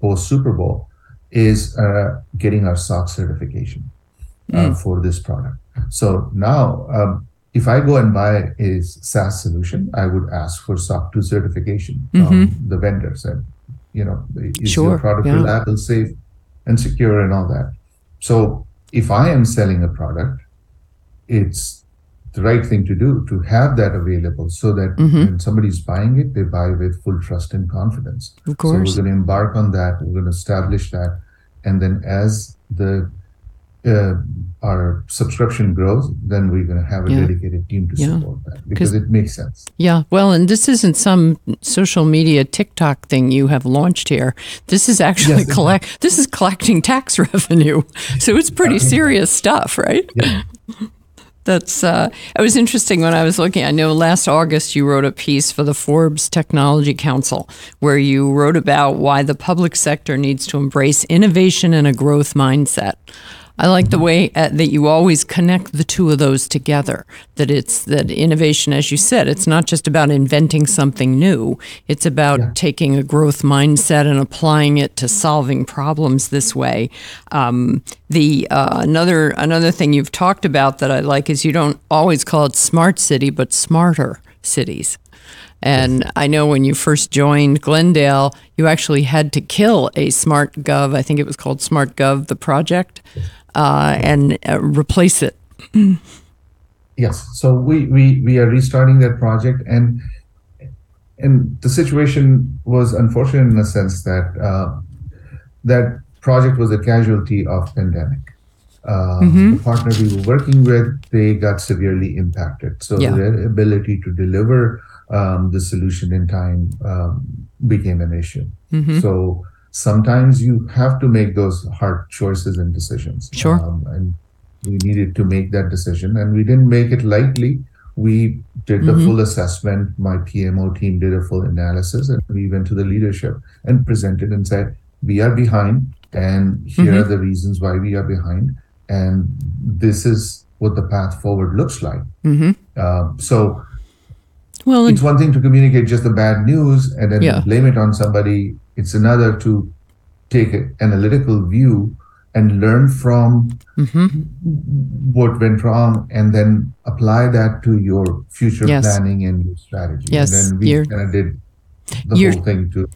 post Super Bowl is uh, getting our SOC certification uh, for this product. So now, um, if I go and buy a SaaS solution, I would ask for SOC 2 certification from the vendors. And, you know, is Sure, your product yeah. reliable, safe, and secure, and all that? So if I am selling a product, it's the right thing to do to have that available so that Mm-hmm. when somebody's buying it, they buy with full trust and confidence. Of So course. we're going to embark on that. We're going to establish that, and then as the uh, our subscription grows, then we're going to have a Yeah. dedicated team to Yeah. support that because it makes sense. Yeah, well, and this isn't some social media TikTok thing you have launched here. This is actually Yes. collect. This is collecting tax revenue, so it's pretty serious stuff, right? Yeah. That's. Uh, it was interesting when I was looking. I know last August you wrote a piece for the Forbes Technology Council where you wrote about why the public sector needs to embrace innovation and a growth mindset. I like the way uh, that you always connect the two of those together. That it's that innovation, as you said, it's not just about inventing something new. It's about taking a growth mindset and applying it to solving problems this way. Um, the uh, another another thing you've talked about that I like is you don't always call it smart city, but smarter cities. And I know when you first joined Glendale, you actually had to kill a Smart Gov. I think it was called Smart Gov, the project, uh, and uh, replace it. Yes. So we we we are restarting that project, and and the situation was unfortunate in a sense that uh, that project was a casualty of pandemic. Uh, The partner we were working with, they got severely impacted. So Yeah. their ability to deliver um, the solution in time um, became an issue. So sometimes you have to make those hard choices and decisions. Sure. Um, and we needed to make that decision, and we didn't make it lightly. We did the full assessment. My PMO team did a full analysis, and we went to the leadership and presented and said, "We are behind, and here are the reasons why we are behind, and this is what the path forward looks like." Um, so Well, it's one thing to communicate just the bad news and then Yeah. blame it on somebody. It's another to take an analytical view and learn from mm-hmm. what went wrong and then apply that to your future Yes. planning and your strategy. Yes, And then we kind of did the You're- whole thing to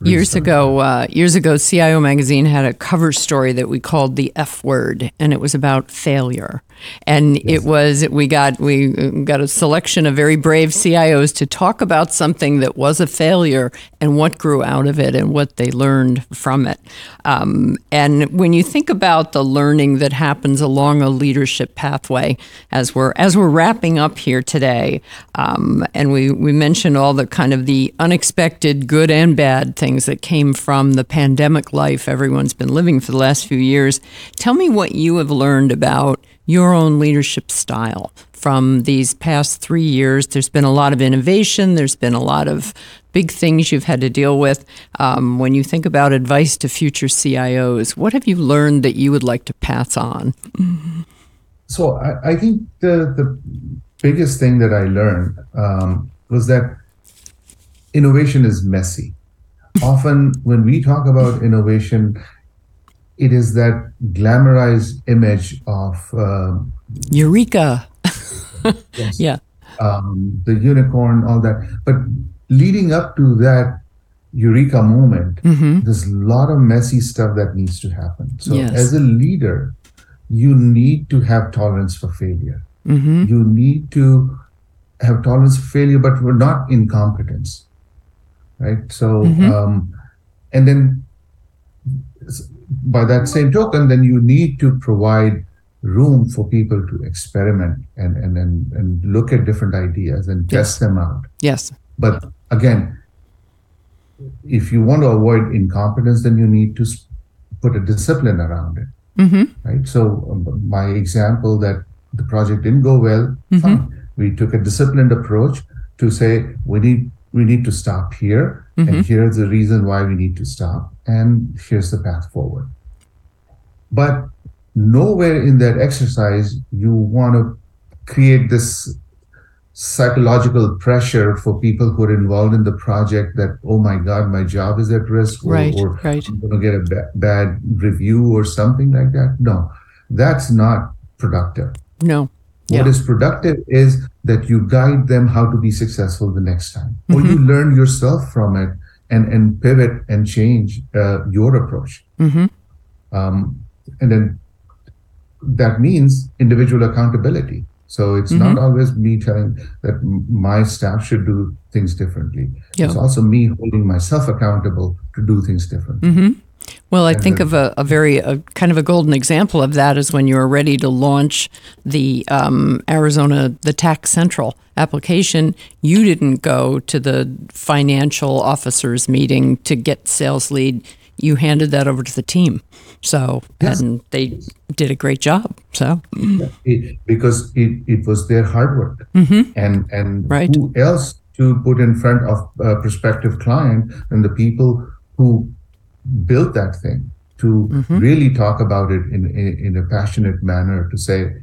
years ago, uh, years ago, CIO magazine had a cover story that we called the F word, and it was about failure. And it was we got we got a selection of very brave CIOs to talk about something that was a failure and what grew out of it and what they learned from it. Um, and when you think about the learning that happens along a leadership pathway, as we're as we're wrapping up here today, um, and we we mentioned all the kind of the unexpected good and bad things that came from the pandemic life everyone's been living for the last few years. Tell me what you have learned about your own leadership style from these past three years. There's been a lot of innovation. There's been a lot of big things you've had to deal with. Um, when you think about advice to future CIOs, what have you learned that you would like to pass on? So I, I think the the biggest thing that I learned um, was that innovation is messy. Often, when we talk about innovation, it is that glamorized image of um, Eureka! yes, Yeah. um, the unicorn, all that. But leading up to that eureka moment, there's a lot of messy stuff that needs to happen. So, Yes. as a leader, you need to have tolerance for failure. You need to have tolerance for failure, but we're not incompetence, right? So, um, and then by that same token, then you need to provide room for people to experiment and and and, and look at different ideas and test them out. Yes. But again, if you want to avoid incompetence, then you need to put a discipline around it, right? So um, my example that the project didn't go well, fine. we took a disciplined approach to say we need we need to stop here, mm-hmm. and here's the reason why we need to stop, and here's the path forward. But nowhere in that exercise you want to create this psychological pressure for people who are involved in the project that oh my god my job is at risk or, right, or right. i'm going to get a ba- bad review or something like that no that's not productive no yeah. what is productive is that you guide them how to be successful the next time mm-hmm. or you mm-hmm. learn yourself from it and and pivot and change uh, your approach mm-hmm. um, and then that means individual accountability so it's mm-hmm. not always me telling that my staff should do things differently. Yeah. It's also me holding myself accountable to do things differently. Well, I think of a, a very a, kind of a golden example of that is when you were ready to launch the um, Arizona the Tax Central application. You didn't go to the financial officers meeting to get sales lead. You handed that over to the team. So, yes. and they did a great job. So, it, because it, it was their hard work, mm-hmm. and and right. who else to put in front of a prospective client and the people who built that thing to mm-hmm. really talk about it in, in in a passionate manner to say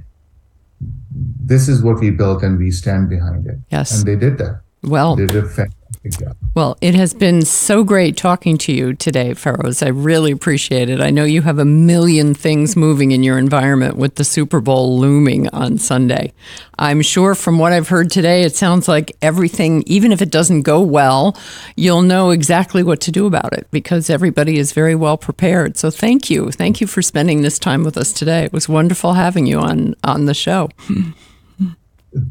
this is what we built and we stand behind it. Yes, and they did that. Well, they did a job. Well, it has been so great talking to you today, Feroz. I really appreciate it. I know you have a million things moving in your environment with the Super Bowl looming on Sunday. I'm sure from what I've heard today, it sounds like everything, even if it doesn't go well, you'll know exactly what to do about it because everybody is very well prepared. So thank you. Thank you for spending this time with us today. It was wonderful having you on, on the show.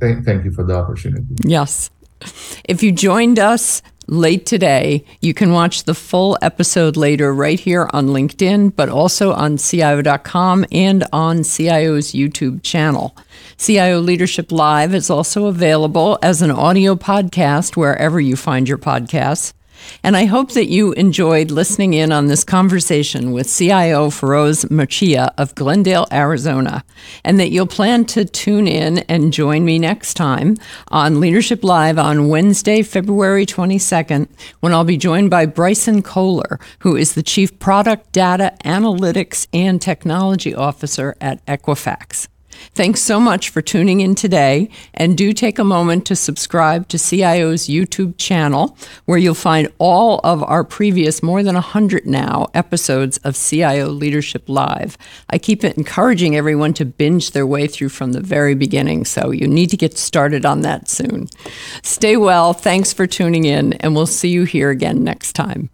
Thank, thank you for the opportunity. Yes. If you joined us late today, you can watch the full episode later right here on LinkedIn, but also on CIO.com and on CIO's YouTube channel. CIO Leadership Live is also available as an audio podcast wherever you find your podcasts. And I hope that you enjoyed listening in on this conversation with CIO Feroz Merchhiya of Glendale, Arizona, and that you'll plan to tune in and join me next time on Leadership Live on Wednesday, February 22nd, when I'll be joined by Bryson Koehler, who is the Chief Product Data Analytics and Technology Officer at Equifax. Thanks so much for tuning in today, and do take a moment to subscribe to CIO's YouTube channel, where you'll find all of our previous more than 100 now episodes of CIO Leadership Live. I keep encouraging everyone to binge their way through from the very beginning, so you need to get started on that soon. Stay well, thanks for tuning in, and we'll see you here again next time.